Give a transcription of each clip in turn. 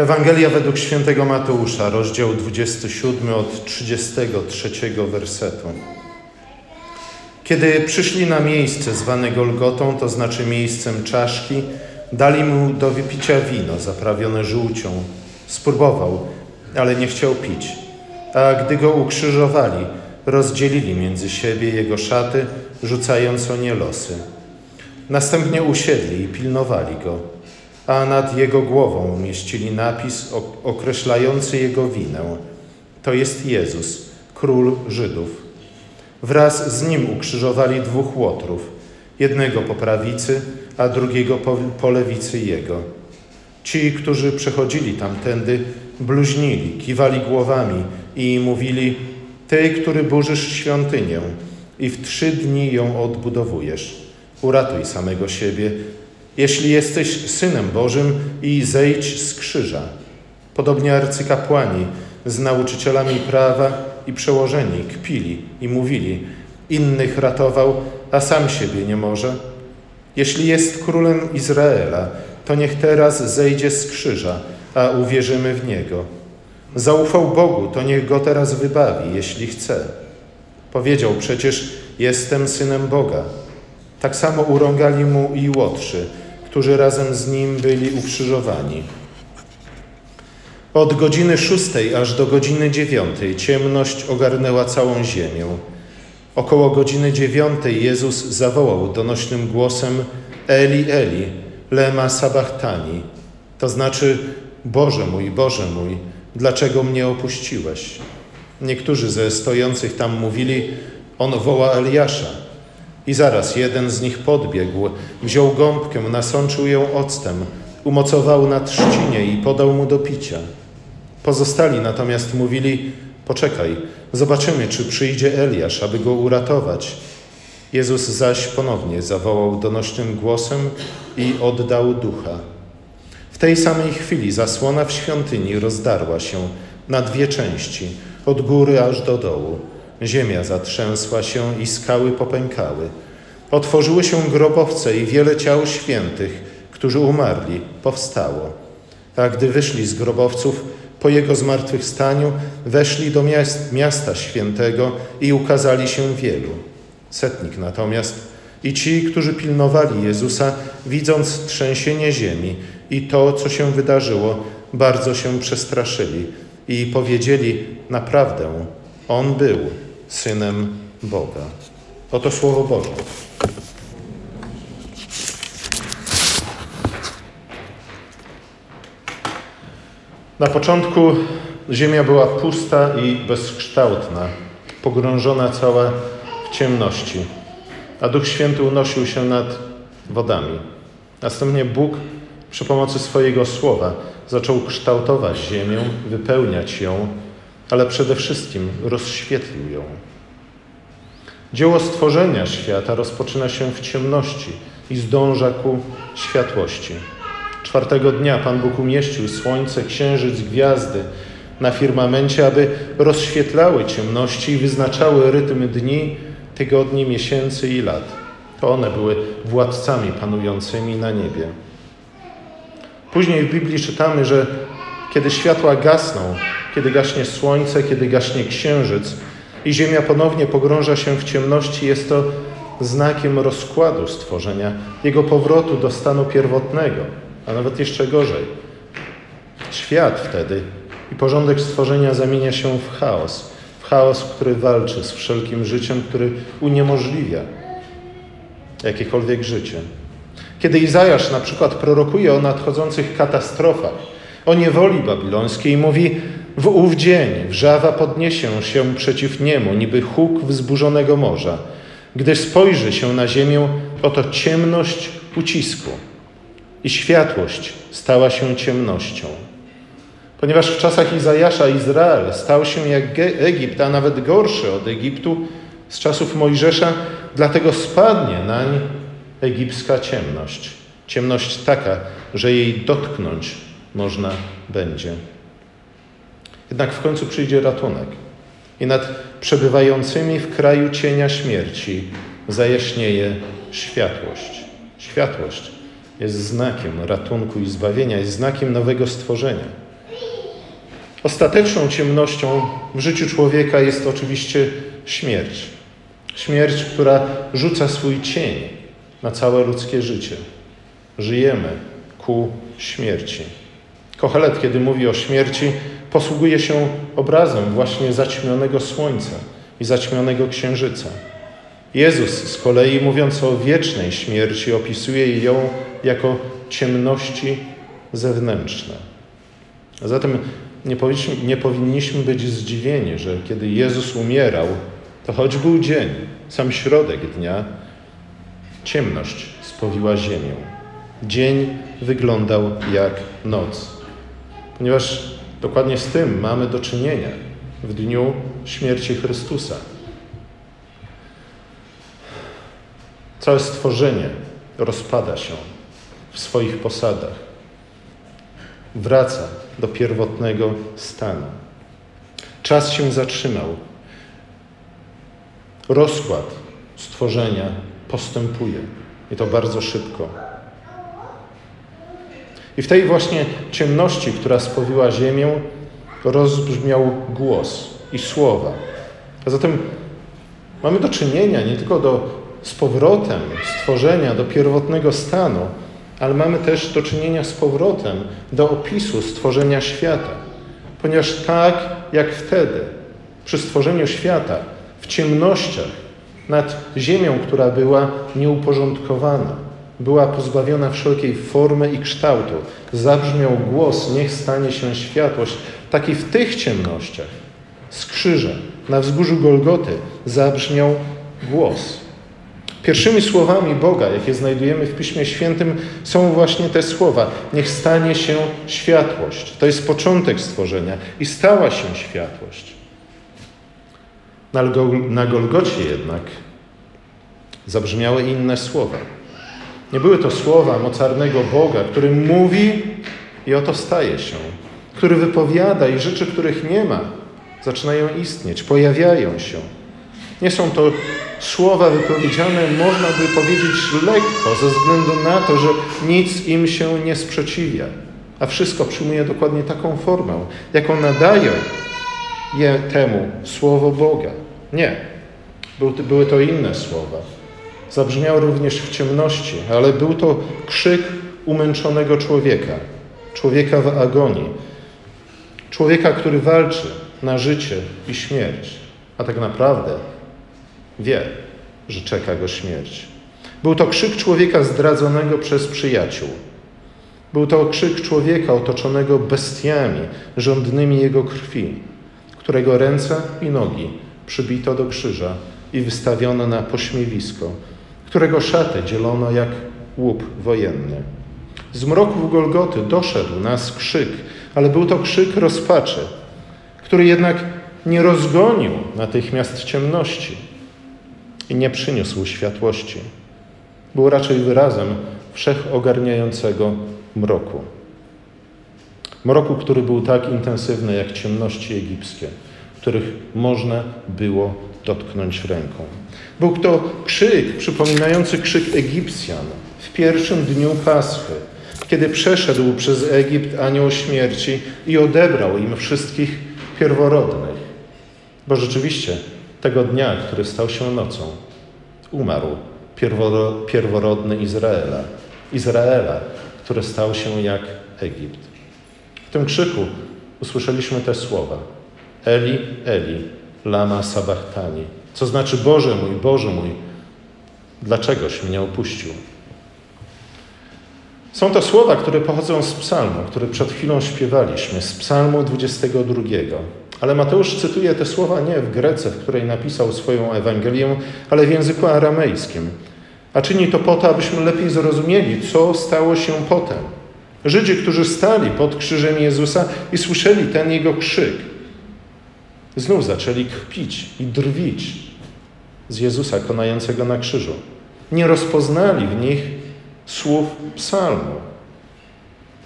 Ewangelia według świętego Mateusza, rozdział 27 od 33 wersetu. Kiedy przyszli na miejsce zwane Golgotą, to znaczy miejscem czaszki, dali mu do wypicia wino zaprawione żółcią. Spróbował, ale nie chciał pić. A gdy go ukrzyżowali, rozdzielili między siebie jego szaty, rzucając o nie losy. Następnie usiedli i pilnowali go, a nad jego głową umieścili napis określający jego winę. To jest Jezus, król Żydów. Wraz z nim ukrzyżowali dwóch łotrów, jednego po prawicy, a drugiego po, po lewicy jego. Ci, którzy przechodzili tamtędy, bluźnili, kiwali głowami i mówili: Ty, który burzysz świątynię i w trzy dni ją odbudowujesz, uratuj samego siebie, jeśli jesteś synem Bożym i zejdź z krzyża. Podobnie arcykapłani z nauczycielami prawa i przełożeni kpili i mówili: Innych ratował, a sam siebie nie może. Jeśli jest królem Izraela, to niech teraz zejdzie z krzyża, a uwierzymy w niego. Zaufał Bogu, to niech go teraz wybawi, jeśli chce. Powiedział przecież: Jestem synem Boga. Tak samo urągali mu i łotrzy, którzy razem z nim byli ukrzyżowani. Od godziny szóstej aż do godziny dziewiątej ciemność ogarnęła całą ziemię. Około godziny dziewiątej Jezus zawołał donośnym głosem Eli, Eli, lema sabachthani, to znaczy Boże mój, Boże mój, dlaczego mnie opuściłeś? Niektórzy ze stojących tam mówili, on woła Eliasza. I zaraz jeden z nich podbiegł, wziął gąbkę, nasączył ją octem, umocował na trzcinie i podał mu do picia. Pozostali natomiast mówili: Poczekaj, zobaczymy, czy przyjdzie Eliasz, aby go uratować. Jezus zaś ponownie zawołał donośnym głosem i oddał ducha. W tej samej chwili zasłona w świątyni rozdarła się na dwie części, od góry aż do dołu. Ziemia zatrzęsła się i skały popękały. Otworzyły się grobowce i wiele ciał świętych, którzy umarli, powstało. A gdy wyszli z grobowców, po jego zmartwychwstaniu weszli do miast, miasta świętego i ukazali się wielu. Setnik natomiast i ci, którzy pilnowali Jezusa, widząc trzęsienie ziemi i to, co się wydarzyło, bardzo się przestraszyli i powiedzieli: Naprawdę, on był synem Boga. Oto słowo Boże. Na początku ziemia była pusta i bezkształtna, pogrążona cała w ciemności, a Duch Święty unosił się nad wodami. Następnie Bóg przy pomocy swojego słowa zaczął kształtować ziemię, wypełniać ją, ale przede wszystkim rozświetlił ją. Dzieło stworzenia świata rozpoczyna się w ciemności i zdąża ku światłości. Czwartego dnia Pan Bóg umieścił słońce, księżyc, gwiazdy na firmamencie, aby rozświetlały ciemności i wyznaczały rytm dni, tygodni, miesięcy i lat. To one były władcami panującymi na niebie. Później w Biblii czytamy, że kiedy światła gasną, kiedy gaśnie słońce, kiedy gaśnie księżyc i ziemia ponownie pogrąża się w ciemności, jest to znakiem rozkładu stworzenia, jego powrotu do stanu pierwotnego a nawet jeszcze gorzej. Świat wtedy i porządek stworzenia zamienia się w chaos, w chaos, który walczy z wszelkim życiem, który uniemożliwia jakiekolwiek życie. Kiedy Izajasz na przykład prorokuje o nadchodzących katastrofach, o niewoli babilońskiej, mówi: W ów dzień wrzawa podniesie się przeciw niemu, niby huk wzburzonego morza. Gdy spojrzy się na ziemię, oto ciemność ucisku i światłość stała się ciemnością. Ponieważ w czasach Izajasza Izrael stał się jak Egipt, a nawet gorszy od Egiptu z czasów Mojżesza, dlatego spadnie nań egipska ciemność. Ciemność taka, że jej dotknąć można będzie. Jednak w końcu przyjdzie ratunek i nad przebywającymi w kraju cienia śmierci zajaśnieje światłość. Światłość jest znakiem ratunku i zbawienia, jest znakiem nowego stworzenia. Ostateczną ciemnością w życiu człowieka jest oczywiście śmierć. Śmierć, która rzuca swój cień na całe ludzkie życie. Żyjemy ku śmierci. Kochelet, kiedy mówi o śmierci, posługuje się obrazem właśnie zaćmionego słońca i zaćmionego księżyca. Jezus z kolei, mówiąc o wiecznej śmierci, opisuje ją jako ciemności zewnętrzne. A zatem nie powinniśmy, nie powinniśmy być zdziwieni, że kiedy Jezus umierał, to choć był dzień, sam środek dnia, ciemność spowiła ziemię. Dzień wyglądał jak noc, ponieważ dokładnie z tym mamy do czynienia w dniu śmierci Chrystusa. Całe stworzenie rozpada się w swoich posadach. Wraca do pierwotnego stanu. Czas się zatrzymał. Rozkład stworzenia postępuje i to bardzo szybko. I w tej właśnie ciemności, która spowiła ziemię, rozbrzmiał głos i słowa. A zatem mamy do czynienia nie tylko do, z powrotem stworzenia do pierwotnego stanu, ale mamy też do czynienia z powrotem do opisu stworzenia świata. Ponieważ tak jak wtedy, przy stworzeniu świata, w ciemnościach, nad ziemią, która była nieuporządkowana, była pozbawiona wszelkiej formy i kształtu, zabrzmiał głos, niech stanie się światłość, tak i w tych ciemnościach, z krzyża, na wzgórzu Golgoty, zabrzmiał głos. Pierwszymi słowami Boga, jakie znajdujemy w Piśmie Świętym, są właśnie te słowa: Niech stanie się światłość. To jest początek stworzenia i stała się światłość. Na Golgocie jednak zabrzmiały inne słowa. Nie były to słowa mocarnego Boga, który mówi i oto staje się, który wypowiada i rzeczy, których nie ma, zaczynają istnieć, pojawiają się. Nie są to słowa wypowiedziane, można by powiedzieć, lekko, ze względu na to, że nic im się nie sprzeciwia, a wszystko przyjmuje dokładnie taką formę, jaką nadaje je temu słowo Boga. Nie. Były to inne słowa. Zabrzmiały również w ciemności, ale był to krzyk umęczonego człowieka, człowieka w agonii, człowieka, który walczy na życie i śmierć, a tak naprawdę wie, że czeka go śmierć. Był to krzyk człowieka zdradzonego przez przyjaciół. Był to krzyk człowieka otoczonego bestiami rządnymi jego krwi, którego ręce i nogi przybito do krzyża i wystawiono na pośmiewisko, którego szaty dzielono jak łup wojenny. Z mroków Golgoty doszedł nas krzyk, ale był to krzyk rozpaczy, który jednak nie rozgonił natychmiast ciemności i nie przyniósł światłości. Był raczej wyrazem wszechogarniającego mroku. Mroku, który był tak intensywny jak ciemności egipskie, których można było dotknąć ręką. Był to krzyk przypominający krzyk Egipcjan w pierwszym dniu Paschy, kiedy przeszedł przez Egipt anioł śmierci i odebrał im wszystkich pierworodnych. Bo rzeczywiście tego dnia, który stał się nocą, umarł pierworodny Izraela. Izraela, który stał się jak Egipt. W tym krzyku usłyszeliśmy te słowa. Eli, Eli, lama sabachthani. Co znaczy Boże mój, Boże mój, dlaczegoś mnie opuścił? Są to słowa, które pochodzą z psalmu, który przed chwilą śpiewaliśmy, z psalmu 22. Ale Mateusz cytuje te słowa nie w Grece, w której napisał swoją Ewangelię, ale w języku aramejskim. A czyni to po to, abyśmy lepiej zrozumieli, co stało się potem. Żydzi, którzy stali pod krzyżem Jezusa i słyszeli ten jego krzyk, znów zaczęli kpić i drwić z Jezusa konającego na krzyżu. Nie rozpoznali w nich słów psalmu.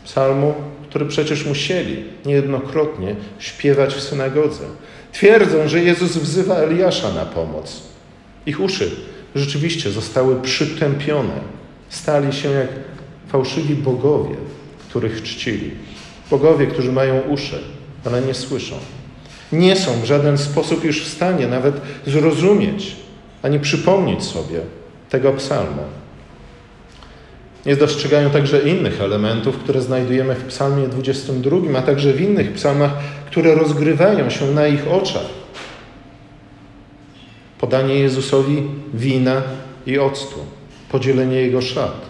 Psalmu, który przecież musieli niejednokrotnie śpiewać w synagodze. Twierdzą, że Jezus wzywa Eliasza na pomoc. Ich uszy rzeczywiście zostały przytępione. Stali się jak fałszywi bogowie, których czcili. Bogowie, którzy mają uszy, ale nie słyszą. Nie są w żaden sposób już w stanie nawet zrozumieć ani przypomnieć sobie tego psalmu. Nie dostrzegają także innych elementów, które znajdujemy w psalmie 22, a także w innych psalmach, które rozgrywają się na ich oczach. Podanie Jezusowi wina i octu, podzielenie Jego szat.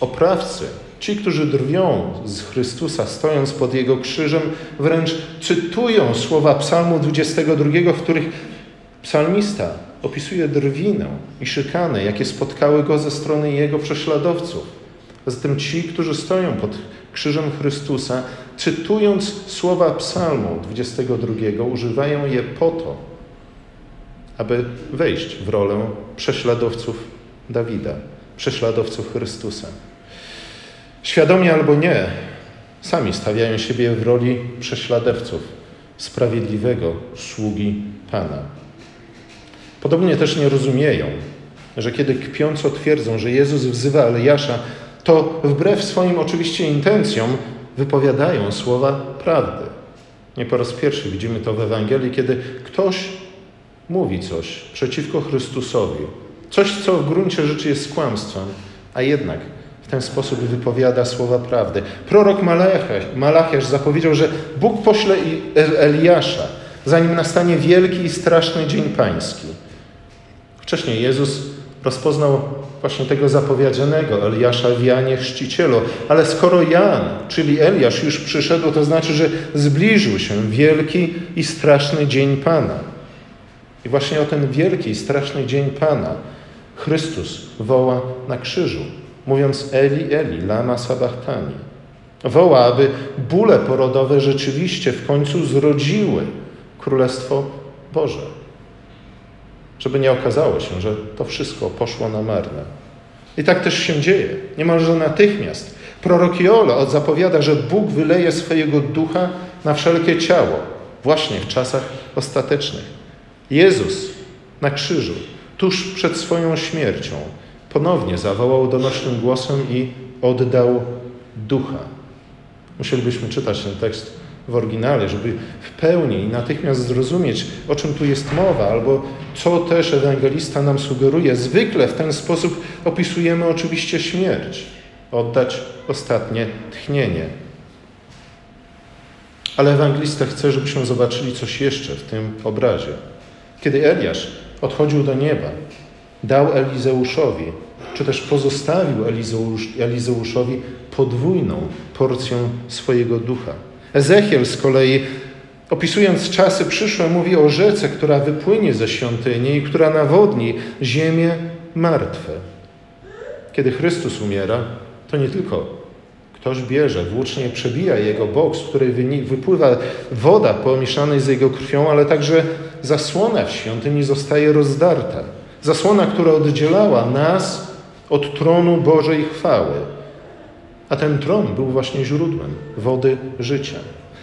Oprawcy, ci, którzy drwią z Chrystusa, stojąc pod Jego krzyżem, wręcz cytują słowa psalmu 22, w których psalmista opisuje drwinę i szykanę, jakie spotkały go ze strony jego prześladowców. Zatem ci, którzy stoją pod krzyżem Chrystusa, cytując słowa Psalmu 22, używają je po to, aby wejść w rolę prześladowców Dawida, prześladowców Chrystusa. Świadomie albo nie, sami stawiają siebie w roli prześladowców, sprawiedliwego sługi Pana. Podobnie też nie rozumieją, że kiedy kpiąco twierdzą, że Jezus wzywa Eliasza, to wbrew swoim oczywiście intencjom wypowiadają słowa prawdy. Nie po raz pierwszy widzimy to w Ewangelii, kiedy ktoś mówi coś przeciwko Chrystusowi, coś, co w gruncie rzeczy jest kłamstwem, a jednak w ten sposób wypowiada słowa prawdy. Prorok Malachiasz zapowiedział, że Bóg pośle Eliasza, zanim nastanie wielki i straszny dzień pański. Wcześniej Jezus rozpoznał właśnie tego zapowiedzianego Eliasza w Janie Chrzcicielu. Ale skoro Jan, czyli Eliasz już przyszedł, to znaczy, że zbliżył się wielki i straszny dzień Pana. I właśnie o ten wielki i straszny dzień Pana Chrystus woła na krzyżu, mówiąc Eli, Eli, lama sabachthani. Woła, aby bóle porodowe rzeczywiście w końcu zrodziły Królestwo Boże żeby nie okazało się, że to wszystko poszło na marne. I tak też się dzieje, niemalże natychmiast. Prorok Joel zapowiada, że Bóg wyleje swojego ducha na wszelkie ciało, właśnie w czasach ostatecznych. Jezus na krzyżu, tuż przed swoją śmiercią, ponownie zawołał donośnym głosem i oddał ducha. Musielibyśmy czytać ten tekst w oryginale, żeby w pełni i natychmiast zrozumieć, o czym tu jest mowa, albo co też ewangelista nam sugeruje. Zwykle w ten sposób opisujemy oczywiście śmierć, oddać ostatnie tchnienie. Ale ewangelista chce, żebyśmy zobaczyli coś jeszcze w tym obrazie. Kiedy Eliasz odchodził do nieba, dał Elizeuszowi, czy też pozostawił Elizeuszowi podwójną porcję swojego ducha. Ezechiel z kolei, opisując czasy przyszłe, mówi o rzece, która wypłynie ze świątyni i która nawodni ziemię martwe. Kiedy Chrystus umiera, to nie tylko ktoś bierze, włócznie przebija jego bok, z której wypływa woda pomieszanej z jego krwią, ale także zasłona w świątyni zostaje rozdarta. Zasłona, która oddzielała nas od tronu Bożej chwały. A ten tron był właśnie źródłem wody życia.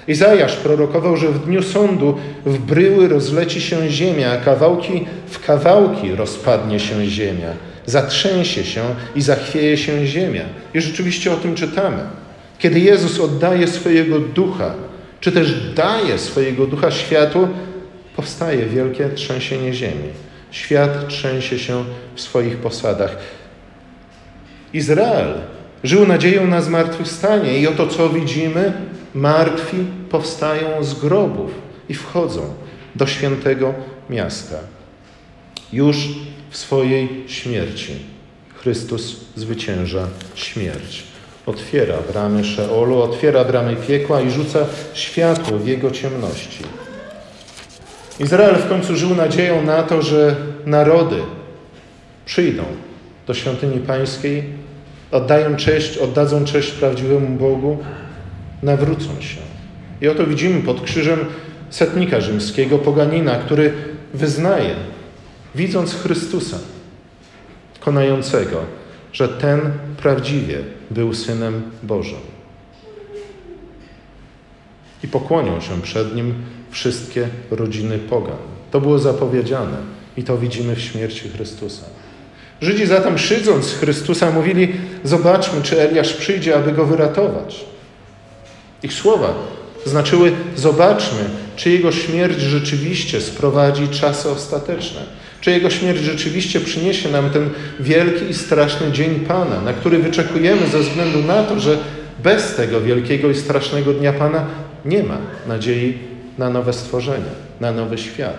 Izajasz prorokował, że w dniu sądu w bryły rozleci się ziemia, a kawałki w kawałki rozpadnie się ziemia. Zatrzęsie się i zachwieje się ziemia. I rzeczywiście o tym czytamy. Kiedy Jezus oddaje swojego ducha, czy też daje swojego ducha światu, powstaje wielkie trzęsienie ziemi. Świat trzęsie się w swoich posadach. Izrael Żył nadzieją na zmartwychwstanie i oto co widzimy? Martwi powstają z grobów i wchodzą do świętego miasta. Już w swojej śmierci Chrystus zwycięża śmierć. Otwiera bramy Szeolu, otwiera bramy piekła i rzuca światło w jego ciemności. Izrael w końcu żył nadzieją na to, że narody przyjdą do świątyni pańskiej oddają cześć, oddadzą cześć prawdziwemu Bogu, nawrócą się. I oto widzimy pod krzyżem setnika rzymskiego, poganina, który wyznaje, widząc Chrystusa konającego, że ten prawdziwie był Synem Bożym. I pokłonią się przed Nim wszystkie rodziny pogan. To było zapowiedziane i to widzimy w śmierci Chrystusa. Żydzi zatem szydząc Chrystusa mówili, zobaczmy, czy Eliasz przyjdzie, aby go wyratować. Ich słowa Znaczyły, zobaczmy, czy Jego śmierć rzeczywiście sprowadzi czasy ostateczne. Czy Jego śmierć rzeczywiście przyniesie nam ten wielki i straszny dzień Pana, na który wyczekujemy ze względu na to, że bez tego wielkiego i strasznego dnia Pana nie ma nadziei na nowe stworzenie, na nowy świat.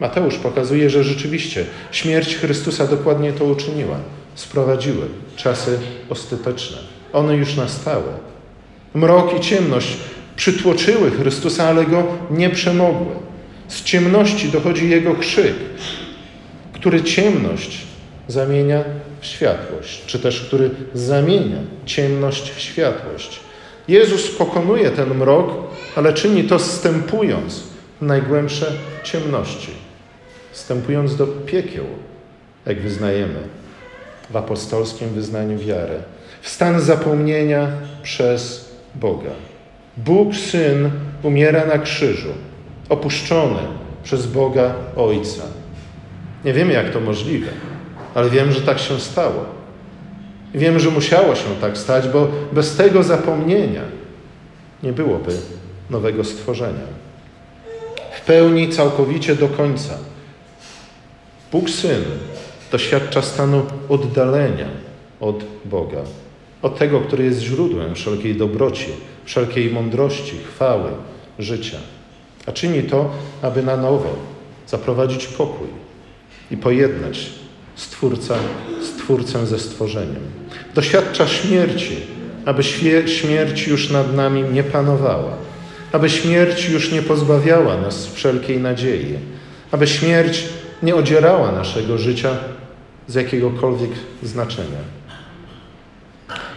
Mateusz pokazuje, że rzeczywiście śmierć Chrystusa dokładnie to uczyniła. Sprowadziły czasy ostateczne. One już nastały. Mrok i ciemność przytłoczyły Chrystusa, ale go nie przemogły. Z ciemności dochodzi jego krzyk, który ciemność zamienia w światłość, czy też który zamienia ciemność w światłość. Jezus pokonuje ten mrok, ale czyni to wstępując w najgłębsze ciemności, wstępując do piekieł, jak wyznajemy w apostolskim wyznaniu wiary, w stan zapomnienia przez Boga. Bóg Syn umiera na krzyżu, opuszczony przez Boga Ojca. Nie wiemy, jak to możliwe, ale wiem, że tak się stało. Wiem, że musiało się tak stać, bo bez tego zapomnienia nie byłoby nowego stworzenia. W pełni, całkowicie do końca. Bóg Syn doświadcza stanu oddalenia od Boga, od tego, który jest źródłem wszelkiej dobroci, wszelkiej mądrości, chwały, życia. A czyni to, aby na nowo zaprowadzić pokój i pojednać Stwórca, Stwórcę ze stworzeniem. Doświadcza śmierci, aby śmierć już nad nami nie panowała, aby śmierć już nie pozbawiała nas wszelkiej nadziei, aby śmierć nie odzierała naszego życia z jakiegokolwiek znaczenia.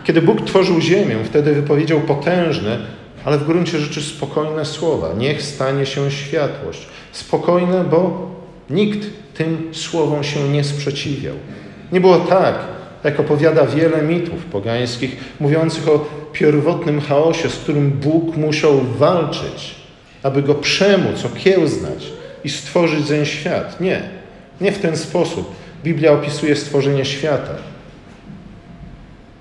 Kiedy Bóg tworzył ziemię, wtedy wypowiedział potężne, ale w gruncie rzeczy spokojne słowa. Niech stanie się światłość. Spokojne, bo nikt tym słowom się nie sprzeciwiał. Nie było tak, jak opowiada wiele mitów pogańskich, mówiących o pierwotnym chaosie, z którym Bóg musiał walczyć, aby go przemóc, okiełznać i stworzyć ten świat. Nie, nie w ten sposób. Biblia opisuje stworzenie świata.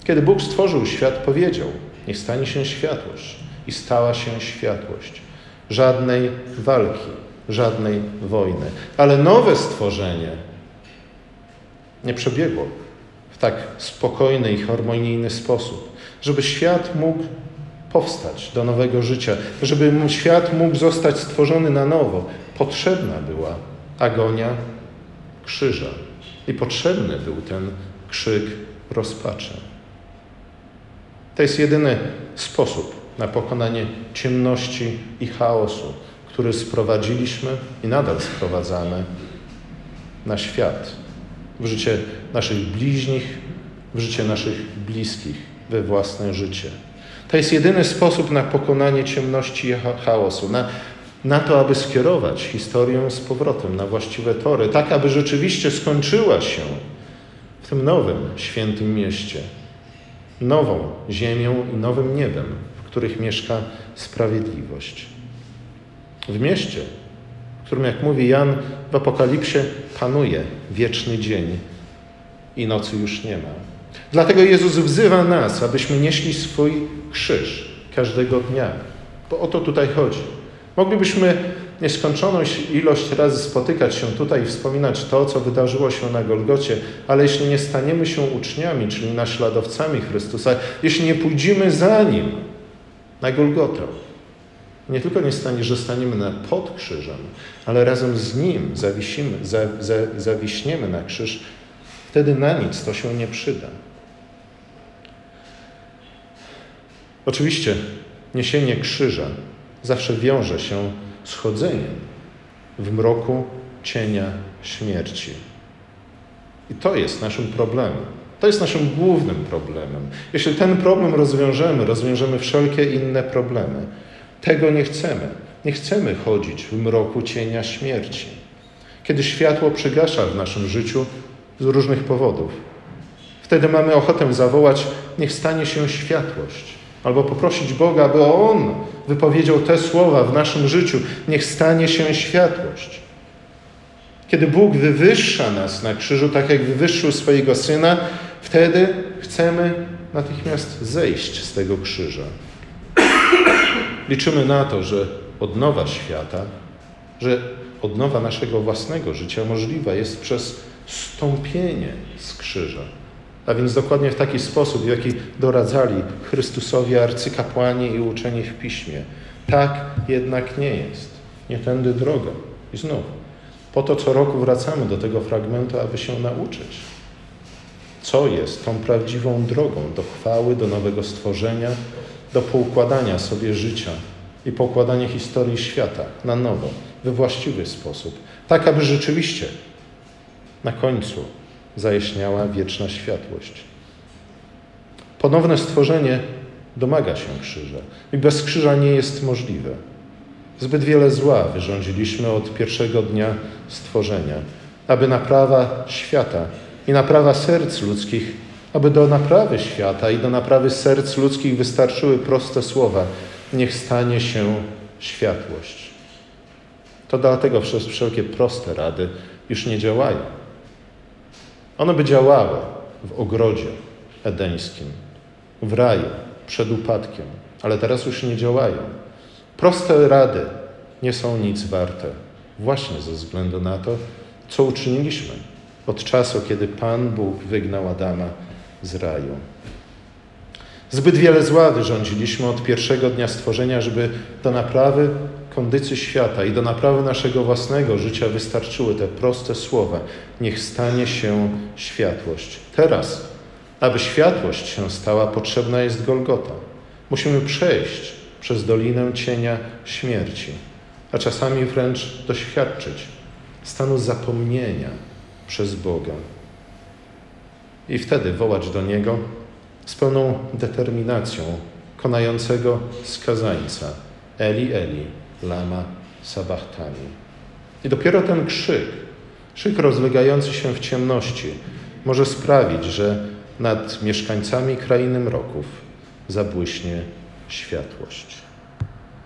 Kiedy Bóg stworzył świat, powiedział: Niech stanie się światłość. I stała się światłość. Żadnej walki, żadnej wojny. Ale nowe stworzenie nie przebiegło w tak spokojny i harmonijny sposób, żeby świat mógł powstać do nowego życia, żeby świat mógł zostać stworzony na nowo. Potrzebna była agonia krzyża i potrzebny był ten krzyk rozpaczy. To jest jedyny sposób na pokonanie ciemności i chaosu, który sprowadziliśmy i nadal sprowadzamy na świat, w życie naszych bliźnich, w życie naszych bliskich, we własne życie. To jest jedyny sposób na pokonanie ciemności i chaosu, na, na to, aby skierować historię z powrotem na właściwe tory, tak aby rzeczywiście skończyła się w tym nowym, świętym mieście, nową ziemią i nowym niebem, w których mieszka sprawiedliwość. W mieście, w którym, jak mówi Jan w Apokalipsie, panuje wieczny dzień i nocy już nie ma. Dlatego Jezus wzywa nas, abyśmy nieśli swój krzyż każdego dnia, bo o to tutaj chodzi. Moglibyśmy nieskończoną ilość razy spotykać się tutaj i wspominać to, co wydarzyło się na Golgocie, ale jeśli nie staniemy się uczniami, czyli naśladowcami Chrystusa, jeśli nie pójdziemy za Nim na Golgotę, nie tylko nie stanie, że staniemy na pod krzyżem, ale razem z Nim zawisimy, za, za, zawiśniemy na krzyż, wtedy na nic to się nie przyda. Oczywiście niesienie krzyża zawsze wiąże się z chodzeniem w mroku cienia śmierci. I to jest naszym problemem. To jest naszym głównym problemem. Jeśli ten problem rozwiążemy, rozwiążemy wszelkie inne problemy. Tego nie chcemy. Nie chcemy chodzić w mroku cienia śmierci. Kiedy światło przygasza w naszym życiu z różnych powodów, wtedy mamy ochotę zawołać: Niech stanie się światłość. Albo poprosić Boga, aby On wypowiedział te słowa w naszym życiu. Niech stanie się światłość. Kiedy Bóg wywyższa nas na krzyżu, tak jak wywyższył swojego Syna, wtedy chcemy natychmiast zejść z tego krzyża. Liczymy na to, że odnowa świata, że odnowa naszego własnego życia możliwa jest przez stąpienie z krzyża. A więc dokładnie w taki sposób, w jaki doradzali Chrystusowi arcykapłani i uczeni w piśmie. Tak jednak nie jest. Nie tędy droga. I znów, po to co roku wracamy do tego fragmentu, aby się nauczyć. Co jest tą prawdziwą drogą do chwały, do nowego stworzenia, do poukładania sobie życia i poukładania historii świata na nowo, we właściwy sposób, tak aby rzeczywiście na końcu zajaśniała wieczna światłość. Ponowne stworzenie domaga się krzyża i bez krzyża nie jest możliwe. Zbyt wiele zła wyrządziliśmy od pierwszego dnia stworzenia, aby naprawa świata i naprawa serc ludzkich, aby do naprawy świata i do naprawy serc ludzkich wystarczyły proste słowa: Niech stanie się światłość. To dlatego przez wszelkie proste rady już nie działają. One by działały w ogrodzie edeńskim, w raju, przed upadkiem, ale teraz już nie działają. Proste rady nie są nic warte, właśnie ze względu na to, co uczyniliśmy od czasu, kiedy Pan Bóg wygnał Adama z raju. Zbyt wiele zła wyrządziliśmy od pierwszego dnia stworzenia, żeby do naprawy kondycji świata i do naprawy naszego własnego życia wystarczyły te proste słowa: Niech stanie się światłość. Teraz, aby światłość się stała, potrzebna jest Golgota. Musimy przejść przez dolinę cienia śmierci, a czasami wręcz doświadczyć stanu zapomnienia przez Boga. I wtedy wołać do Niego z pełną determinacją konającego skazańca Eli, Eli, lama sabachthani. I dopiero ten krzyk, krzyk rozlegający się w ciemności, może sprawić, że nad mieszkańcami krainy mroków zabłyśnie światłość.